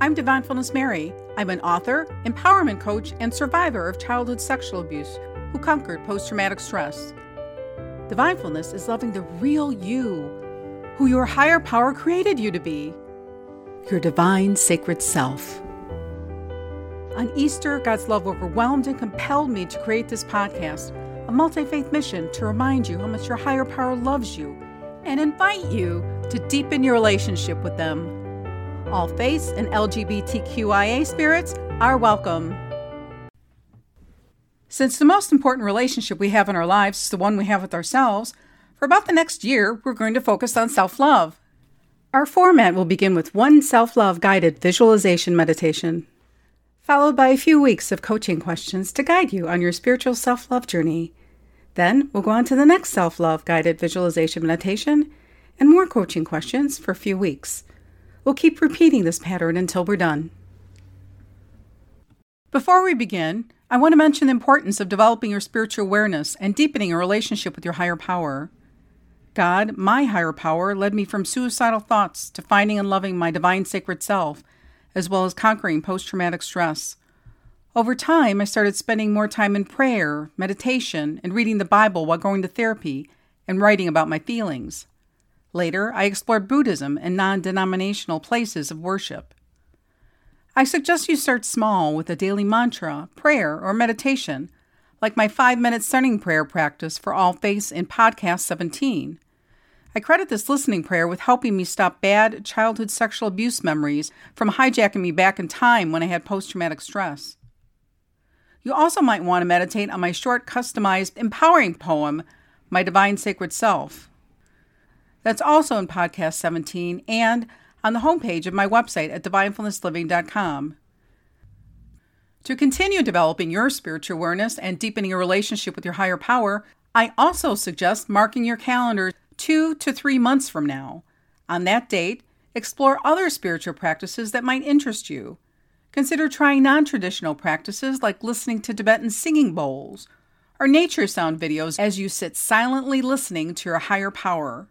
I'm Divinefulness Mary. I'm an author, empowerment coach, and survivor of childhood sexual abuse who conquered post traumatic stress. Divinefulness is loving the real you, who your higher power created you to be, your divine sacred self. On Easter, God's love overwhelmed and compelled me to create this podcast, a multi faith mission to remind you how much your higher power loves you and invite you to deepen your relationship with them. All faiths and LGBTQIA spirits are welcome. Since the most important relationship we have in our lives is the one we have with ourselves, for about the next year, we're going to focus on self love. Our format will begin with one self love guided visualization meditation, followed by a few weeks of coaching questions to guide you on your spiritual self love journey. Then we'll go on to the next self love guided visualization meditation and more coaching questions for a few weeks. We'll keep repeating this pattern until we're done. Before we begin, I want to mention the importance of developing your spiritual awareness and deepening a relationship with your higher power. God, my higher power, led me from suicidal thoughts to finding and loving my divine sacred self, as well as conquering post traumatic stress. Over time, I started spending more time in prayer, meditation, and reading the Bible while going to therapy and writing about my feelings. Later, I explored Buddhism and non denominational places of worship. I suggest you start small with a daily mantra, prayer, or meditation, like my five minute centering prayer practice for all faiths in Podcast 17. I credit this listening prayer with helping me stop bad childhood sexual abuse memories from hijacking me back in time when I had post traumatic stress. You also might want to meditate on my short, customized, empowering poem, My Divine Sacred Self. That's also in Podcast 17 and on the homepage of my website at divinefulnessliving.com. To continue developing your spiritual awareness and deepening your relationship with your higher power, I also suggest marking your calendar two to three months from now. On that date, explore other spiritual practices that might interest you. Consider trying non traditional practices like listening to Tibetan singing bowls or nature sound videos as you sit silently listening to your higher power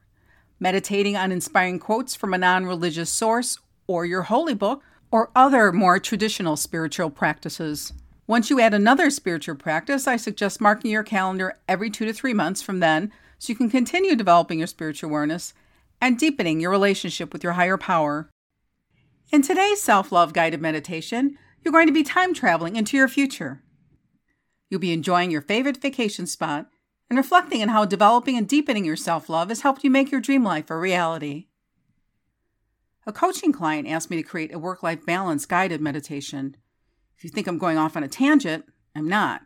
meditating on inspiring quotes from a non religious source or your holy book, or other more traditional spiritual practices. Once you add another spiritual practice, I suggest marking your calendar every two to three months from then so you can continue developing your spiritual awareness and deepening your relationship with your higher power. In today's self love guided meditation, you're going to be time traveling into your future. You'll be enjoying your favorite vacation spot and reflecting on how developing and deepening your self love has helped you make your dream life a reality. A coaching client asked me to create a work life balance guided meditation. If you think I'm going off on a tangent, I'm not.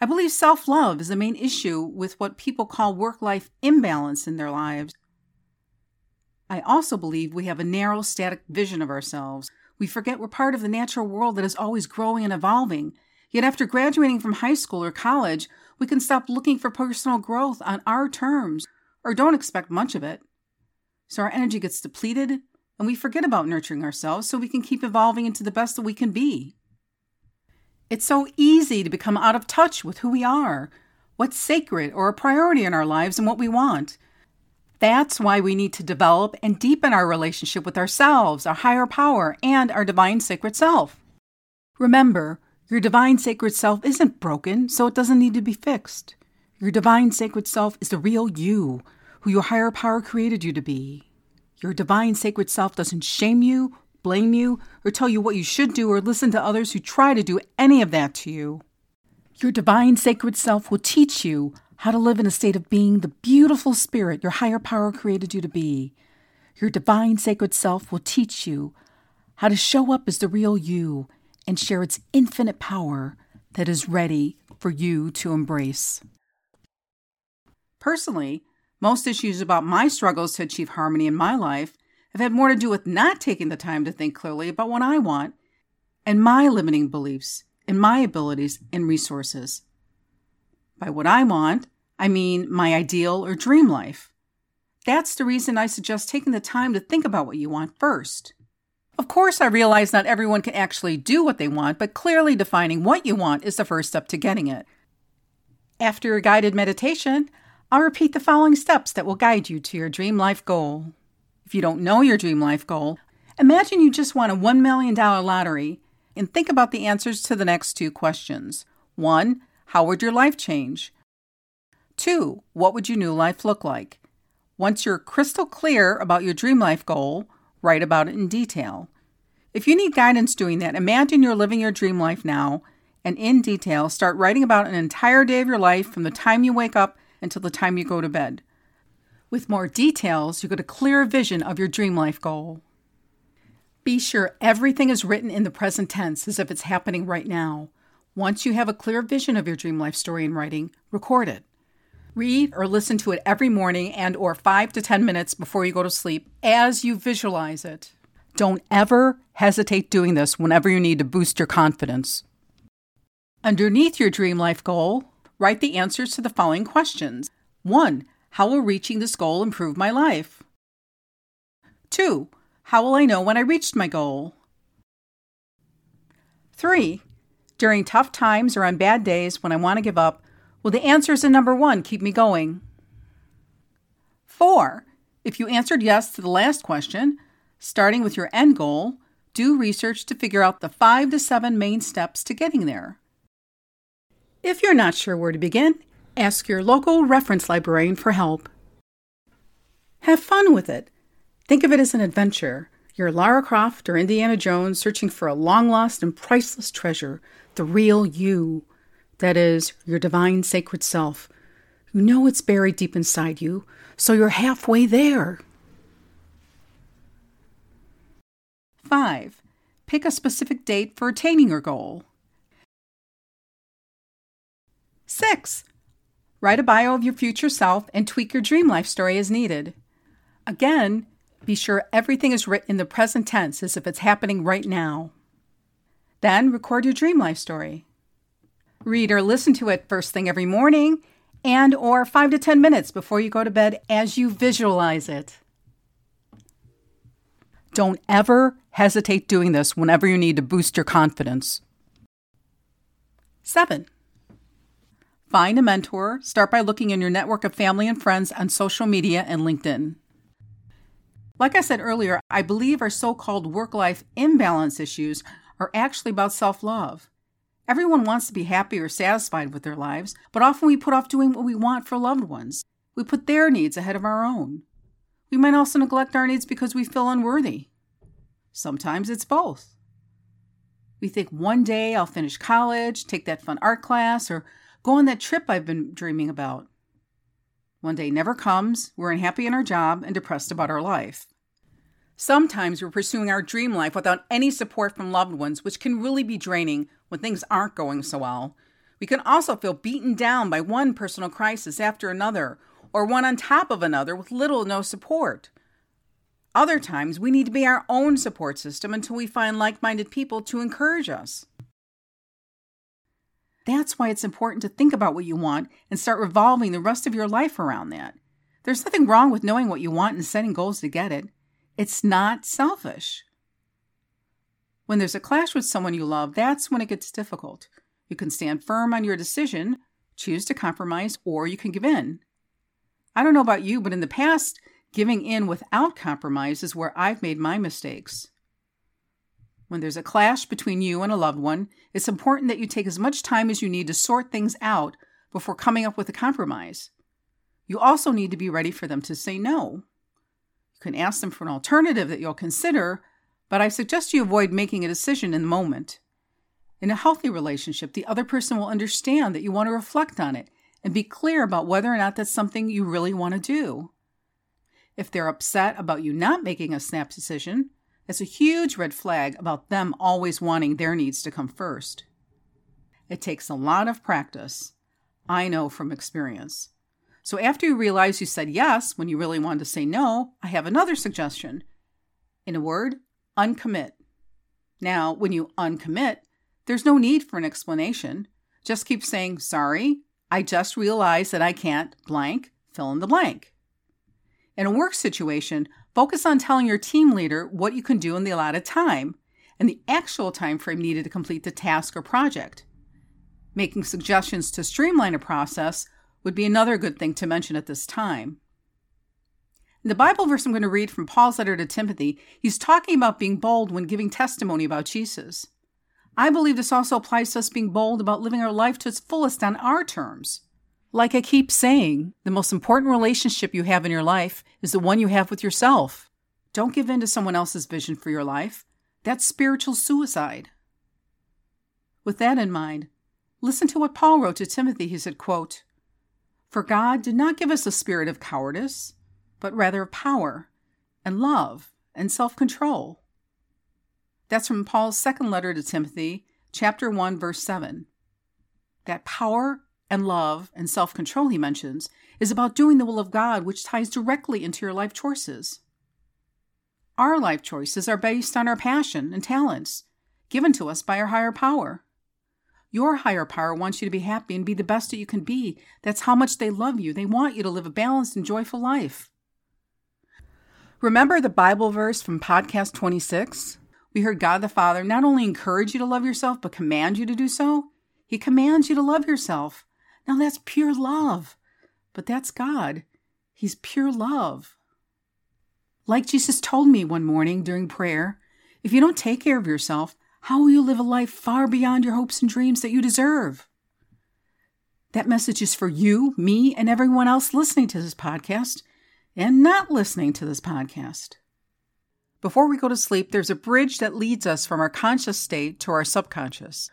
I believe self love is the main issue with what people call work life imbalance in their lives. I also believe we have a narrow, static vision of ourselves. We forget we're part of the natural world that is always growing and evolving. Yet, after graduating from high school or college, we can stop looking for personal growth on our terms or don't expect much of it. So our energy gets depleted and we forget about nurturing ourselves so we can keep evolving into the best that we can be. It's so easy to become out of touch with who we are, what's sacred or a priority in our lives, and what we want. That's why we need to develop and deepen our relationship with ourselves, our higher power, and our divine sacred self. Remember, your divine sacred self isn't broken, so it doesn't need to be fixed. Your divine sacred self is the real you, who your higher power created you to be. Your divine sacred self doesn't shame you, blame you, or tell you what you should do or listen to others who try to do any of that to you. Your divine sacred self will teach you how to live in a state of being the beautiful spirit your higher power created you to be. Your divine sacred self will teach you how to show up as the real you and share its infinite power that is ready for you to embrace. Personally, most issues about my struggles to achieve harmony in my life have had more to do with not taking the time to think clearly about what I want and my limiting beliefs and my abilities and resources. By what I want, I mean my ideal or dream life. That's the reason I suggest taking the time to think about what you want first. Of course, I realize not everyone can actually do what they want, but clearly defining what you want is the first step to getting it. After a guided meditation, I'll repeat the following steps that will guide you to your dream life goal. If you don't know your dream life goal, Imagine you just won a $1 million lottery and think about the answers to the next two questions. 1. How would your life change? 2. What would your new life look like? Once you're crystal clear about your dream life goal, write about it in detail. If you need guidance doing that, imagine you're living your dream life now and in detail start writing about an entire day of your life from the time you wake up until the time you go to bed. With more details, you get a clear vision of your dream life goal. Be sure everything is written in the present tense as if it's happening right now. Once you have a clear vision of your dream life story in writing, record it. Read or listen to it every morning and or 5 to 10 minutes before you go to sleep as you visualize it. Don't ever hesitate doing this whenever you need to boost your confidence. Underneath your dream life goal, write the answers to the following questions. 1. How will reaching this goal improve my life? 2. How will I know when I reached my goal? 3. During tough times or on bad days when I want to give up, Will the answers in number one keep me going? Four, if you answered yes to the last question, starting with your end goal, do research to figure out the five to seven main steps to getting there. If you're not sure where to begin, ask your local reference librarian for help. Have fun with it. Think of it as an adventure. You're Lara Croft or Indiana Jones searching for a long lost and priceless treasure, the real you. That is, your divine sacred self. You know it's buried deep inside you, so you're halfway there. 5. Pick a specific date for attaining your goal. 6. Write a bio of your future self and tweak your dream life story as needed. Again, be sure everything is written in the present tense as if it's happening right now. Then record your dream life story. Read or listen to it first thing every morning and or 5 to 10 minutes before you go to bed as you visualize it. Don't ever hesitate doing this whenever you need to boost your confidence. 7. Find a mentor. Start by looking in your network of family and friends on social media and LinkedIn. Like I said earlier, I believe our so called work life imbalance issues are actually about self love. Everyone wants to be happy or satisfied with their lives, but often we put off doing what we want for loved ones. We put their needs ahead of our own. We might also neglect our needs because we feel unworthy. Sometimes it's both. We think one day I'll finish college, take that fun art class, or go on that trip I've been dreaming about. One day never comes, we're unhappy in our job and depressed about our life. Sometimes we're pursuing our dream life without any support from loved ones, which can really be draining when things aren't going so well. We can also feel beaten down by one personal crisis after another, or one on top of another with little or no support. Other times, we need to be our own support system until we find like minded people to encourage us. That's why it's important to think about what you want and start revolving the rest of your life around that. There's nothing wrong with knowing what you want and setting goals to get it. It's not selfish. When there's a clash with someone you love, that's when it gets difficult. You can stand firm on your decision, choose to compromise, or you can give in. I don't know about you, but in the past, giving in without compromise is where I've made my mistakes. When there's a clash between you and a loved one, it's important that you take as much time as you need to sort things out before coming up with a compromise. You also need to be ready for them to say no You can ask them for an alternative that you'll consider, but I suggest you avoid making a decision in the moment. In a healthy relationship, the other person will understand that you want to reflect on it and be clear about whether or not that's something you really want to do. If they're upset about you not making a snap decision, that's a huge red flag about them always wanting their needs to come first. It takes a lot of practice. I know from experience. So after you realize you said yes when you really wanted to say no, I have another suggestion. In a word, uncommit. Now, when you uncommit, there's no need for an explanation. Just keep saying, sorry, I just realized that I can't blank, fill in the blank. In a work situation, focus on telling your team leader what you can do in the allotted time and the actual time frame needed to complete the task or project. Making suggestions to streamline a process would be another good thing to mention at this time. In the Bible verse I'm going to read from Paul's letter to Timothy, he's talking about being bold when giving testimony about Jesus. I believe this also applies to us being bold about living our life to its fullest on our terms. Like I keep saying, the most important relationship you have in your life is the one you have with yourself. Don't give in to someone else's vision for your life. That's spiritual suicide. With that in mind, listen to what Paul wrote to Timothy. He said, quote, For God did not give us a spirit of cowardice, but rather of power and love and self control. That's from Paul's second letter to Timothy, chapter 1, verse 7. That power and love and self control he mentions is about doing the will of God, which ties directly into your life choices. Our life choices are based on our passion and talents given to us by our higher power. Your higher power wants you to be happy and be the best that you can be. That's how much they love you. They want you to live a balanced and joyful life. Remember the Bible verse from podcast 26? We heard God the Father not only encourage you to love yourself, but command you to do so. He commands you to love yourself. Now that's pure love. But that's God. He's pure love. Like Jesus told me one morning during prayer, if you don't take care of yourself, how will you live a life far beyond your hopes and dreams that you deserve? That message is for you, me, and everyone else listening to this podcast and not listening to this podcast. Before we go to sleep, there's a bridge that leads us from our conscious state to our subconscious.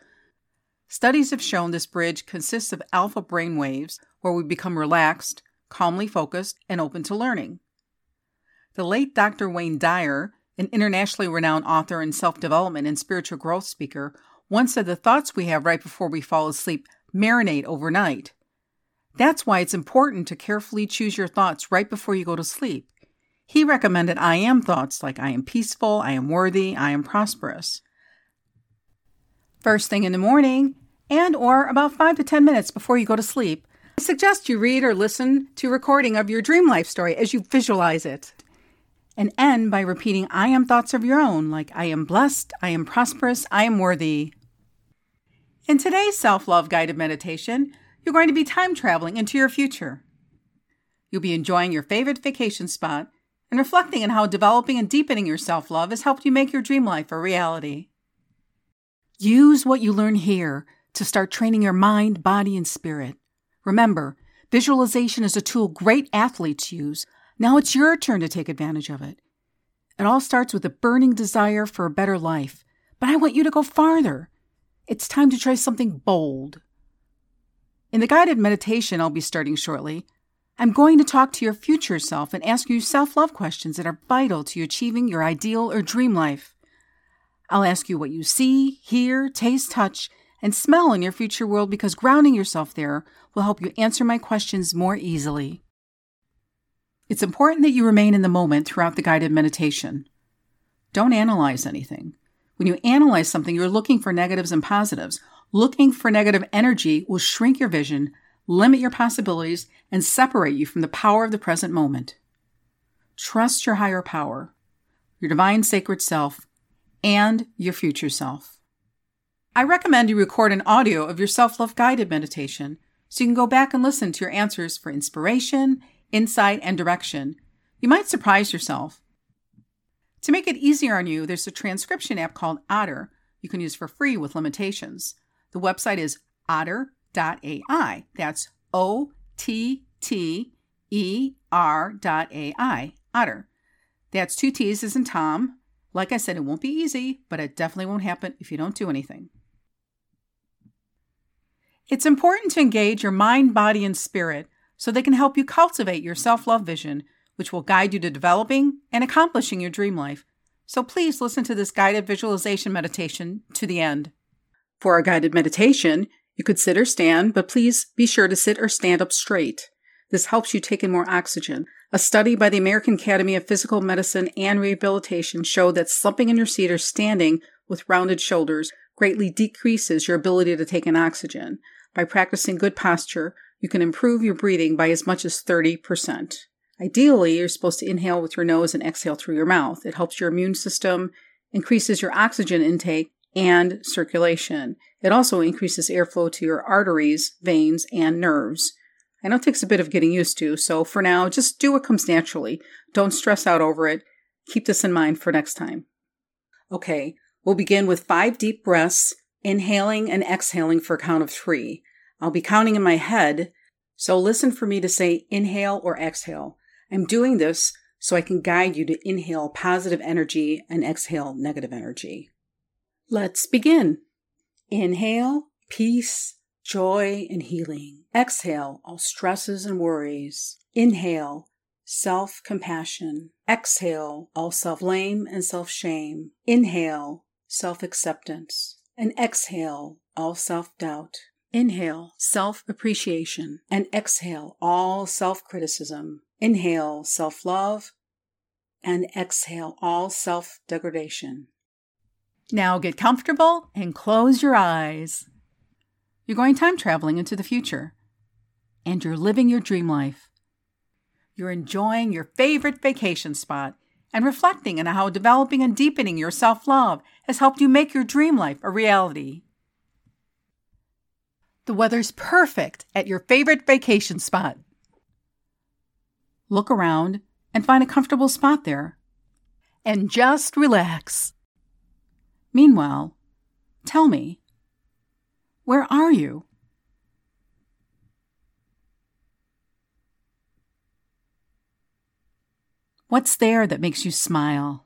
Studies have shown this bridge consists of alpha brain waves where we become relaxed, calmly focused, and open to learning. The late Dr. Wayne Dyer, an internationally renowned author and self development and spiritual growth speaker, once said the thoughts we have right before we fall asleep marinate overnight. That's why it's important to carefully choose your thoughts right before you go to sleep. He recommended I am thoughts like I am peaceful, I am worthy, I am prosperous. First thing in the morning, and or about 5 to 10 minutes before you go to sleep, I suggest you read or listen to recording of your dream life story as you visualize it. And end by repeating I am thoughts of your own, like I am blessed, I am prosperous, I am worthy. In today's self love guided meditation, you're going to be time traveling into your future. You'll be enjoying your favorite vacation spot and reflecting on how developing and deepening your self love has helped you make your dream life a reality. Use what you learn here to start training your mind, body, and spirit. Remember, visualization is a tool great athletes use. Now it's your turn to take advantage of it. It all starts with a burning desire for a better life, but I want you to go farther. It's time to try something bold. In the guided meditation I'll be starting shortly, I'm going to talk to your future self and ask you self love questions that are vital to you achieving your ideal or dream life. I'll ask you what you see, hear, taste, touch, and smell in your future world because grounding yourself there will help you answer my questions more easily. It's important that you remain in the moment throughout the guided meditation. Don't analyze anything. When you analyze something, you're looking for negatives and positives. Looking for negative energy will shrink your vision, limit your possibilities, and separate you from the power of the present moment. Trust your higher power, your divine sacred self, and your future self. I recommend you record an audio of your self love guided meditation so you can go back and listen to your answers for inspiration, insight, and direction. You might surprise yourself. To make it easier on you, there's a transcription app called Otter you can use for free with limitations. The website is otter.ai. That's O T T E R A-I, Otter. That's two T's as in Tom. Like I said, it won't be easy, but it definitely won't happen if you don't do anything. It's important to engage your mind, body, and spirit so they can help you cultivate your self love vision, which will guide you to developing and accomplishing your dream life. So please listen to this guided visualization meditation to the end. For a guided meditation, you could sit or stand, but please be sure to sit or stand up straight. This helps you take in more oxygen. A study by the American Academy of Physical Medicine and Rehabilitation showed that slumping in your seat or standing with rounded shoulders greatly decreases your ability to take in oxygen. By practicing good posture, you can improve your breathing by as much as 30%. Ideally, you're supposed to inhale with your nose and exhale through your mouth. It helps your immune system, increases your oxygen intake, and circulation. It also increases airflow to your arteries, veins, and nerves. I know it takes a bit of getting used to, so for now, just do what comes naturally. Don't stress out over it. Keep this in mind for next time. Okay, we'll begin with five deep breaths, inhaling and exhaling for a count of three. I'll be counting in my head, so listen for me to say inhale or exhale. I'm doing this so I can guide you to inhale positive energy and exhale negative energy. Let's begin. Inhale, peace, joy, and healing. Exhale, all stresses and worries. Inhale, self compassion. Exhale, all self blame and self shame. Inhale, self acceptance. And exhale, all self doubt. Inhale, self appreciation. And exhale, all self criticism. Inhale, self love. And exhale, all self degradation. Now get comfortable and close your eyes. You're going time traveling into the future, and you're living your dream life. You're enjoying your favorite vacation spot and reflecting on how developing and deepening your self love has helped you make your dream life a reality. The weather's perfect at your favorite vacation spot. Look around and find a comfortable spot there. And just relax. Meanwhile, tell me, where are you? What's there that makes you smile?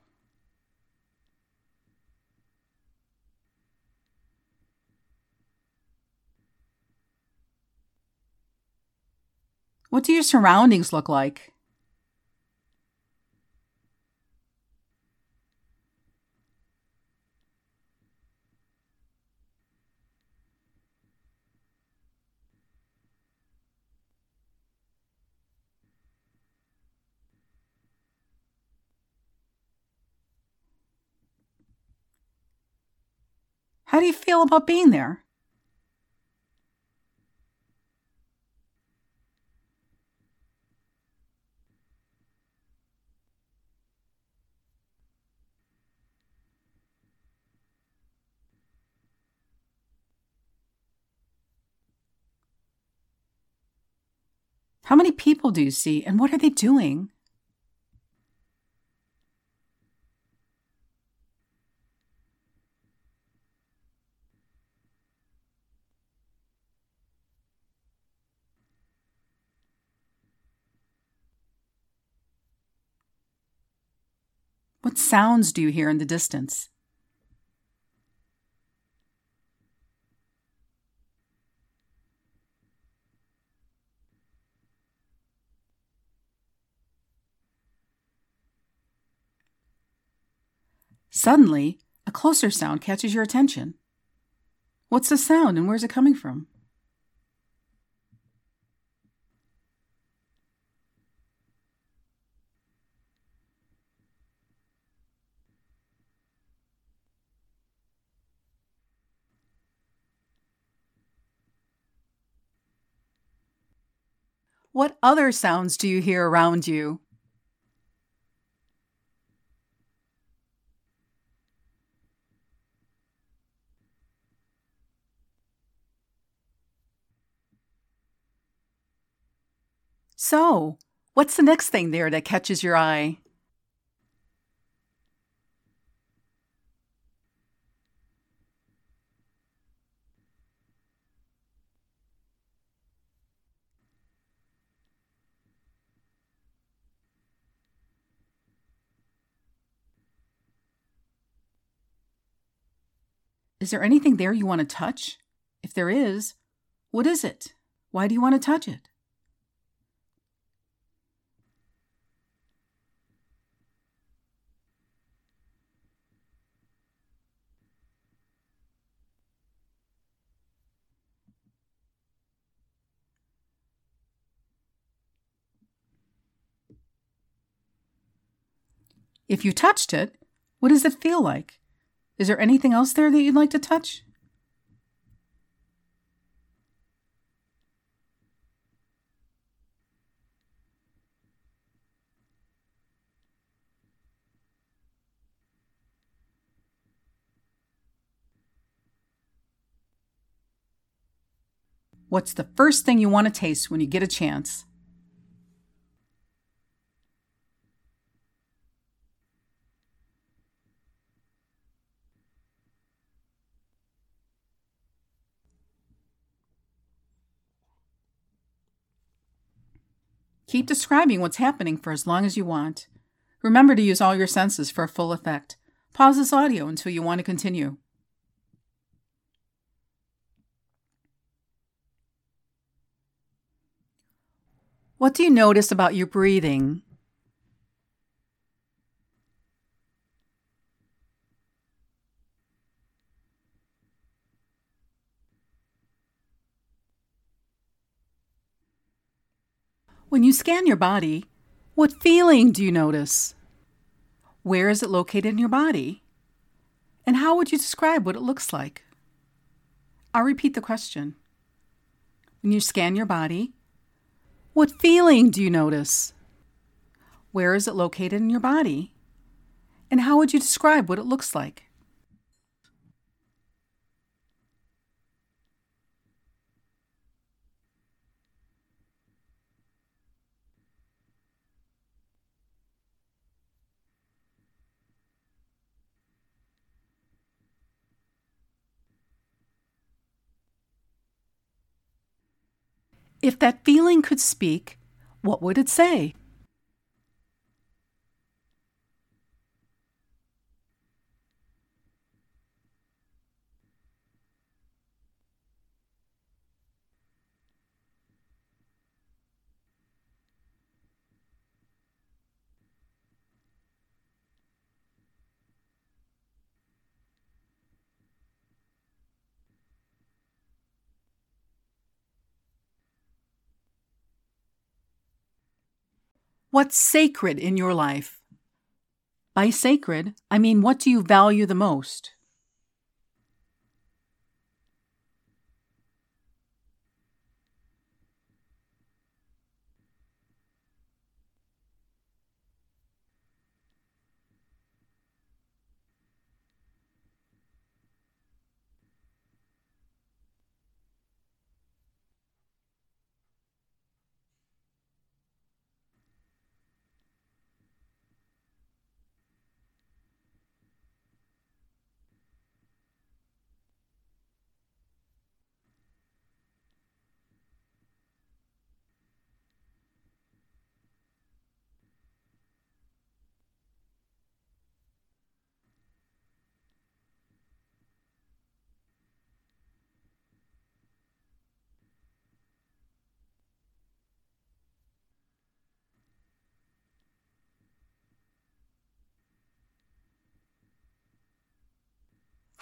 What do your surroundings look like? How do you feel about being there? How many people do you see, and what are they doing? What sounds do you hear in the distance? Suddenly, a closer sound catches your attention. What's the sound and where's it coming from? What other sounds do you hear around you? So, what's the next thing there that catches your eye? Is there anything there you want to touch? If there is, what is it? Why do you want to touch it? If you touched it, what does it feel like? Is there anything else there that you'd like to touch? What's the first thing you want to taste when you get a chance? Keep describing what's happening for as long as you want. Remember to use all your senses for a full effect. Pause this audio until you want to continue. What do you notice about your breathing? When you scan your body, what feeling do you notice? Where is it located in your body? And how would you describe what it looks like? I'll repeat the question. When you scan your body, what feeling do you notice? Where is it located in your body? And how would you describe what it looks like? If that feeling could speak, what would it say? What's sacred in your life? By sacred, I mean what do you value the most?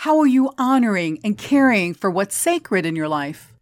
How are you honoring and caring for what's sacred in your life?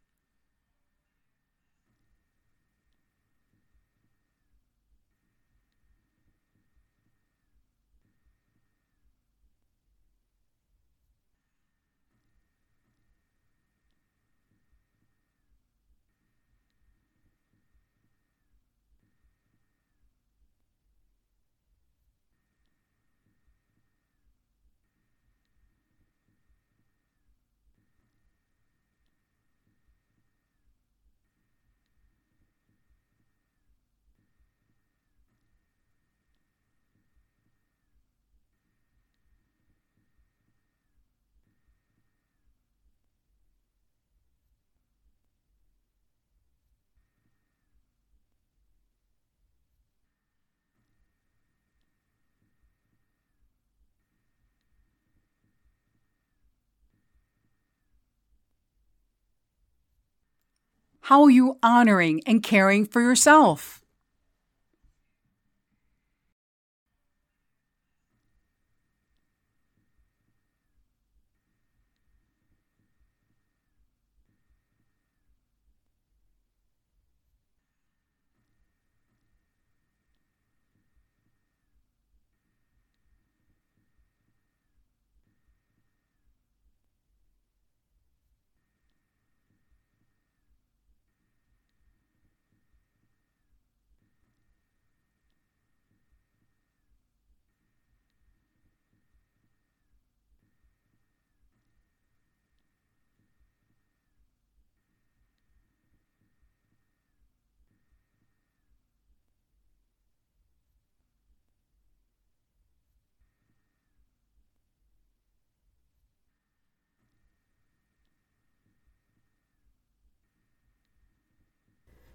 How are you honoring and caring for yourself?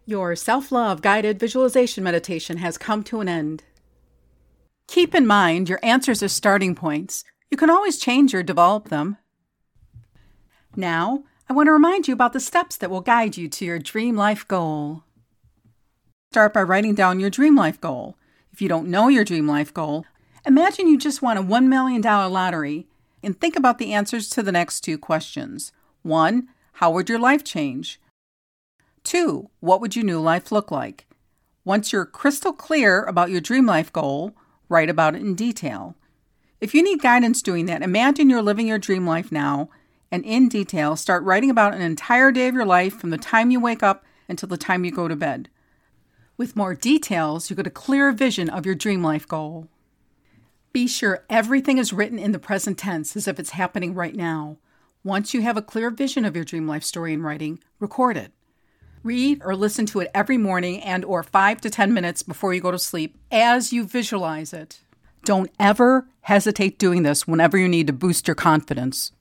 Your self love guided visualization meditation has come to an end. Keep in mind your answers are starting points. You can always change or develop them. Now, I want to remind you about the steps that will guide you to your dream life goal. Start by writing down your dream life goal. If you don't know your dream life goal, imagine you just won a $1 million lottery and think about the answers to the next two questions. 1. How would your life change? 2. What would your new life look like? Once you're crystal clear about your dream life goal, write about it in detail. If you need guidance doing that, imagine you're living your dream life now and in detail start writing about an entire day of your life from the time you wake up until the time you go to bed. With more details, you get a clearer vision of your dream life goal. Be sure everything is written in the present tense as if it's happening right now. Once you have a clear vision of your dream life story in writing, record it. Read or listen to it every morning and or 5 to 10 minutes before you go to sleep as you visualize it. Don't ever hesitate doing this whenever you need to boost your confidence.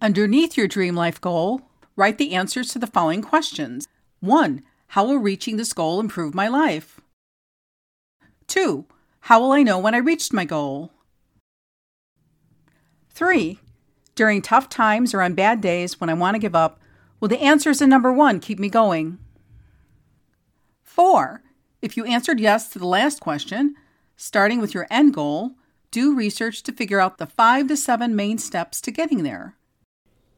Underneath your dream life goal, write the answers to the following questions 1. How will reaching this goal improve my life? 2. How will I know when I reached my goal? 3. During tough times or on bad days when I want to give up, will the answers in number 1 keep me going? 4. If you answered yes to the last question, starting with your end goal, do research to figure out the 5 to 7 main steps to getting there.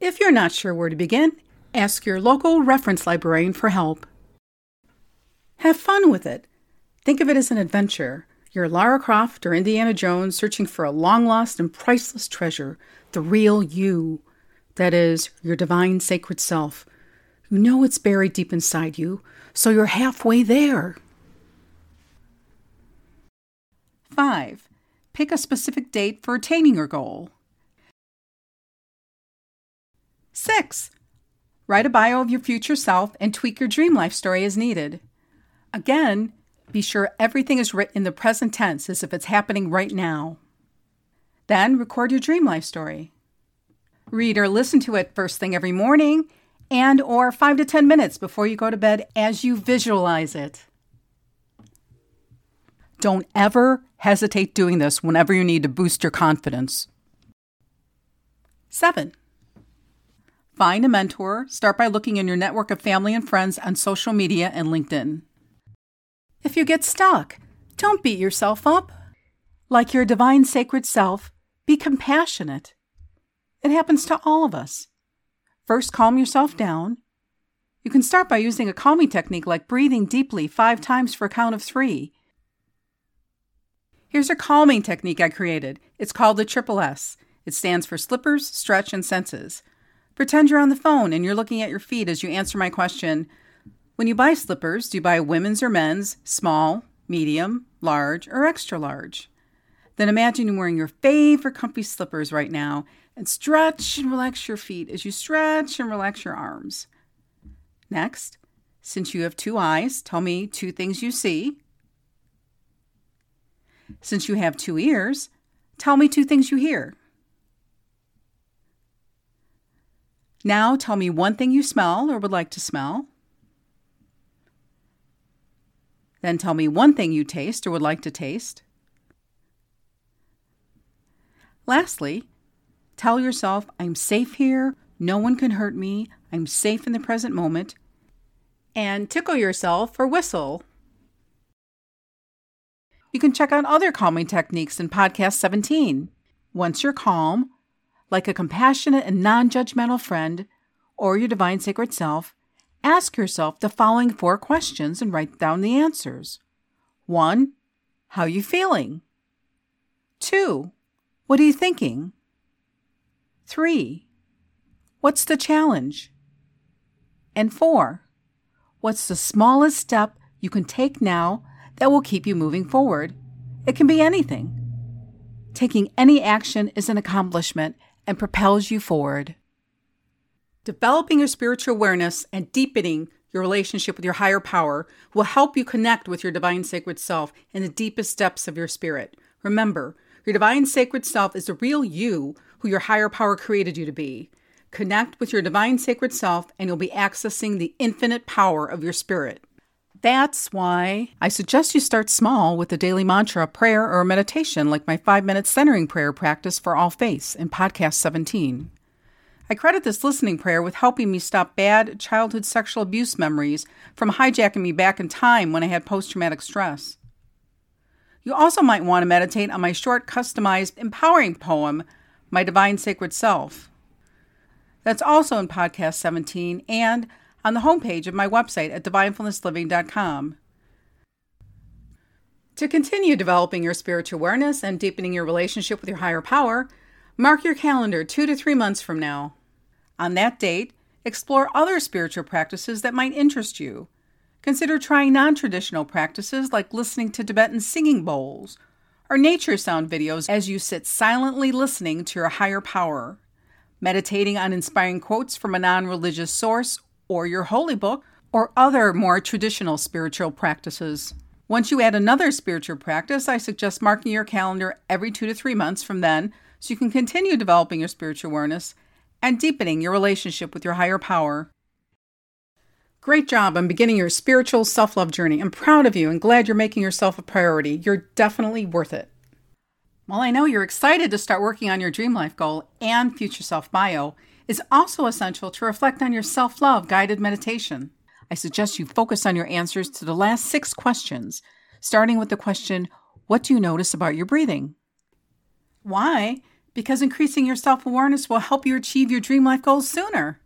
If you're not sure where to begin, ask your local reference librarian for help. Have fun with it. Think of it as an adventure. You're Lara Croft or Indiana Jones searching for a long lost and priceless treasure, the real you. That is, your divine sacred self. You know it's buried deep inside you, so you're halfway there. 5. Pick a specific date for attaining your goal. 6. Write a bio of your future self and tweak your dream life story as needed. Again, be sure everything is written in the present tense as if it's happening right now. Then record your dream life story. Read or listen to it first thing every morning and or 5 to 10 minutes before you go to bed as you visualize it. Don't ever hesitate doing this whenever you need to boost your confidence. 7. Find a mentor. Start by looking in your network of family and friends on social media and LinkedIn. If you get stuck, don't beat yourself up. Like your divine sacred self, be compassionate. It happens to all of us. First, calm yourself down. You can start by using a calming technique like breathing deeply five times for a count of three. Here's a calming technique I created. It's called the Triple S. It stands for Slippers, Stretch, and Senses. Pretend you're on the phone and you're looking at your feet as you answer my question. When you buy slippers, do you buy women's or men's, small, medium, large, or extra large? Then imagine you're wearing your favorite comfy slippers right now and stretch and relax your feet as you stretch and relax your arms. Next, since you have two eyes, tell me two things you see. Since you have two ears, tell me two things you hear. Now tell me one thing you smell or would like to smell. Then tell me one thing you taste or would like to taste. Lastly, tell yourself, I'm safe here, no one can hurt me, I'm safe in the present moment, and tickle yourself or whistle. You can check out other calming techniques in Podcast 17. Once you're calm, like a compassionate and non judgmental friend or your divine sacred self, ask yourself the following four questions and write down the answers. 1. How are you feeling? 2. What are you thinking? 3. What's the challenge? And 4. What's the smallest step you can take now that will keep you moving forward? It can be anything. Taking any action is an accomplishment and propels you forward. Developing your spiritual awareness and deepening your relationship with your higher power will help you connect with your divine sacred self in the deepest depths of your spirit. Remember, your divine sacred self is the real you who your higher power created you to be. Connect with your divine sacred self, and you'll be accessing the infinite power of your spirit. That's why I suggest you start small with a daily mantra, prayer, or meditation, like my five minute centering prayer practice for all faiths in podcast 17. I credit this listening prayer with helping me stop bad childhood sexual abuse memories from hijacking me back in time when I had post traumatic stress. You also might want to meditate on my short, customized, empowering poem, My Divine Sacred Self. That's also in Podcast 17 and on the homepage of my website at divinefulnessliving.com. To continue developing your spiritual awareness and deepening your relationship with your higher power, mark your calendar two to three months from now. On that date, explore other spiritual practices that might interest you. Consider trying non traditional practices like listening to Tibetan singing bowls or nature sound videos as you sit silently listening to your higher power, meditating on inspiring quotes from a non religious source or your holy book, or other more traditional spiritual practices. Once you add another spiritual practice, I suggest marking your calendar every two to three months from then so you can continue developing your spiritual awareness and deepening your relationship with your higher power. Great job on beginning your spiritual self love journey. I'm proud of you and glad you're making yourself a priority. You're definitely worth it. While I know you're excited to start working on your dream life goal and future self bio, it's also essential to reflect on your self love guided meditation. I suggest you focus on your answers to the last six questions, starting with the question What do you notice about your breathing? Why? because increasing your self awareness will help you achieve your dream life goals sooner.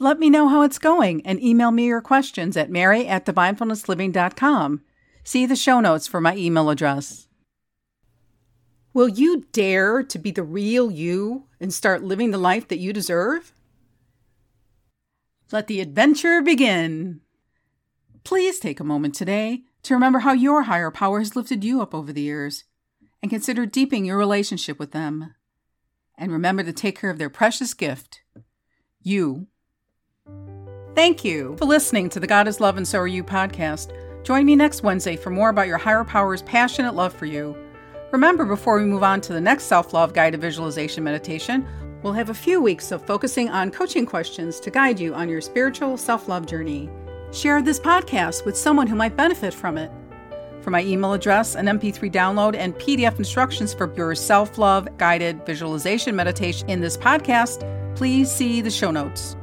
Let me know how it's going and email me your questions at mary at divinefulnessliving.com. See the show notes for my email address. Will you dare to be the real you and start living the life that you deserve? Let the adventure begin. Please take a moment today to remember how your higher power has lifted you up over the years and consider deepening your relationship with them. And remember to take care of their precious gift, you. Thank you for listening to the God is Love and So Are You podcast. Join me next Wednesday for more about your higher power's passionate love for you. Remember, before we move on to the next self love guided visualization meditation, we'll have a few weeks of focusing on coaching questions to guide you on your spiritual self love journey. Share this podcast with someone who might benefit from it for my email address, an MP3 download, and PDF instructions for your self love guided visualization meditation in this podcast, please see the show notes.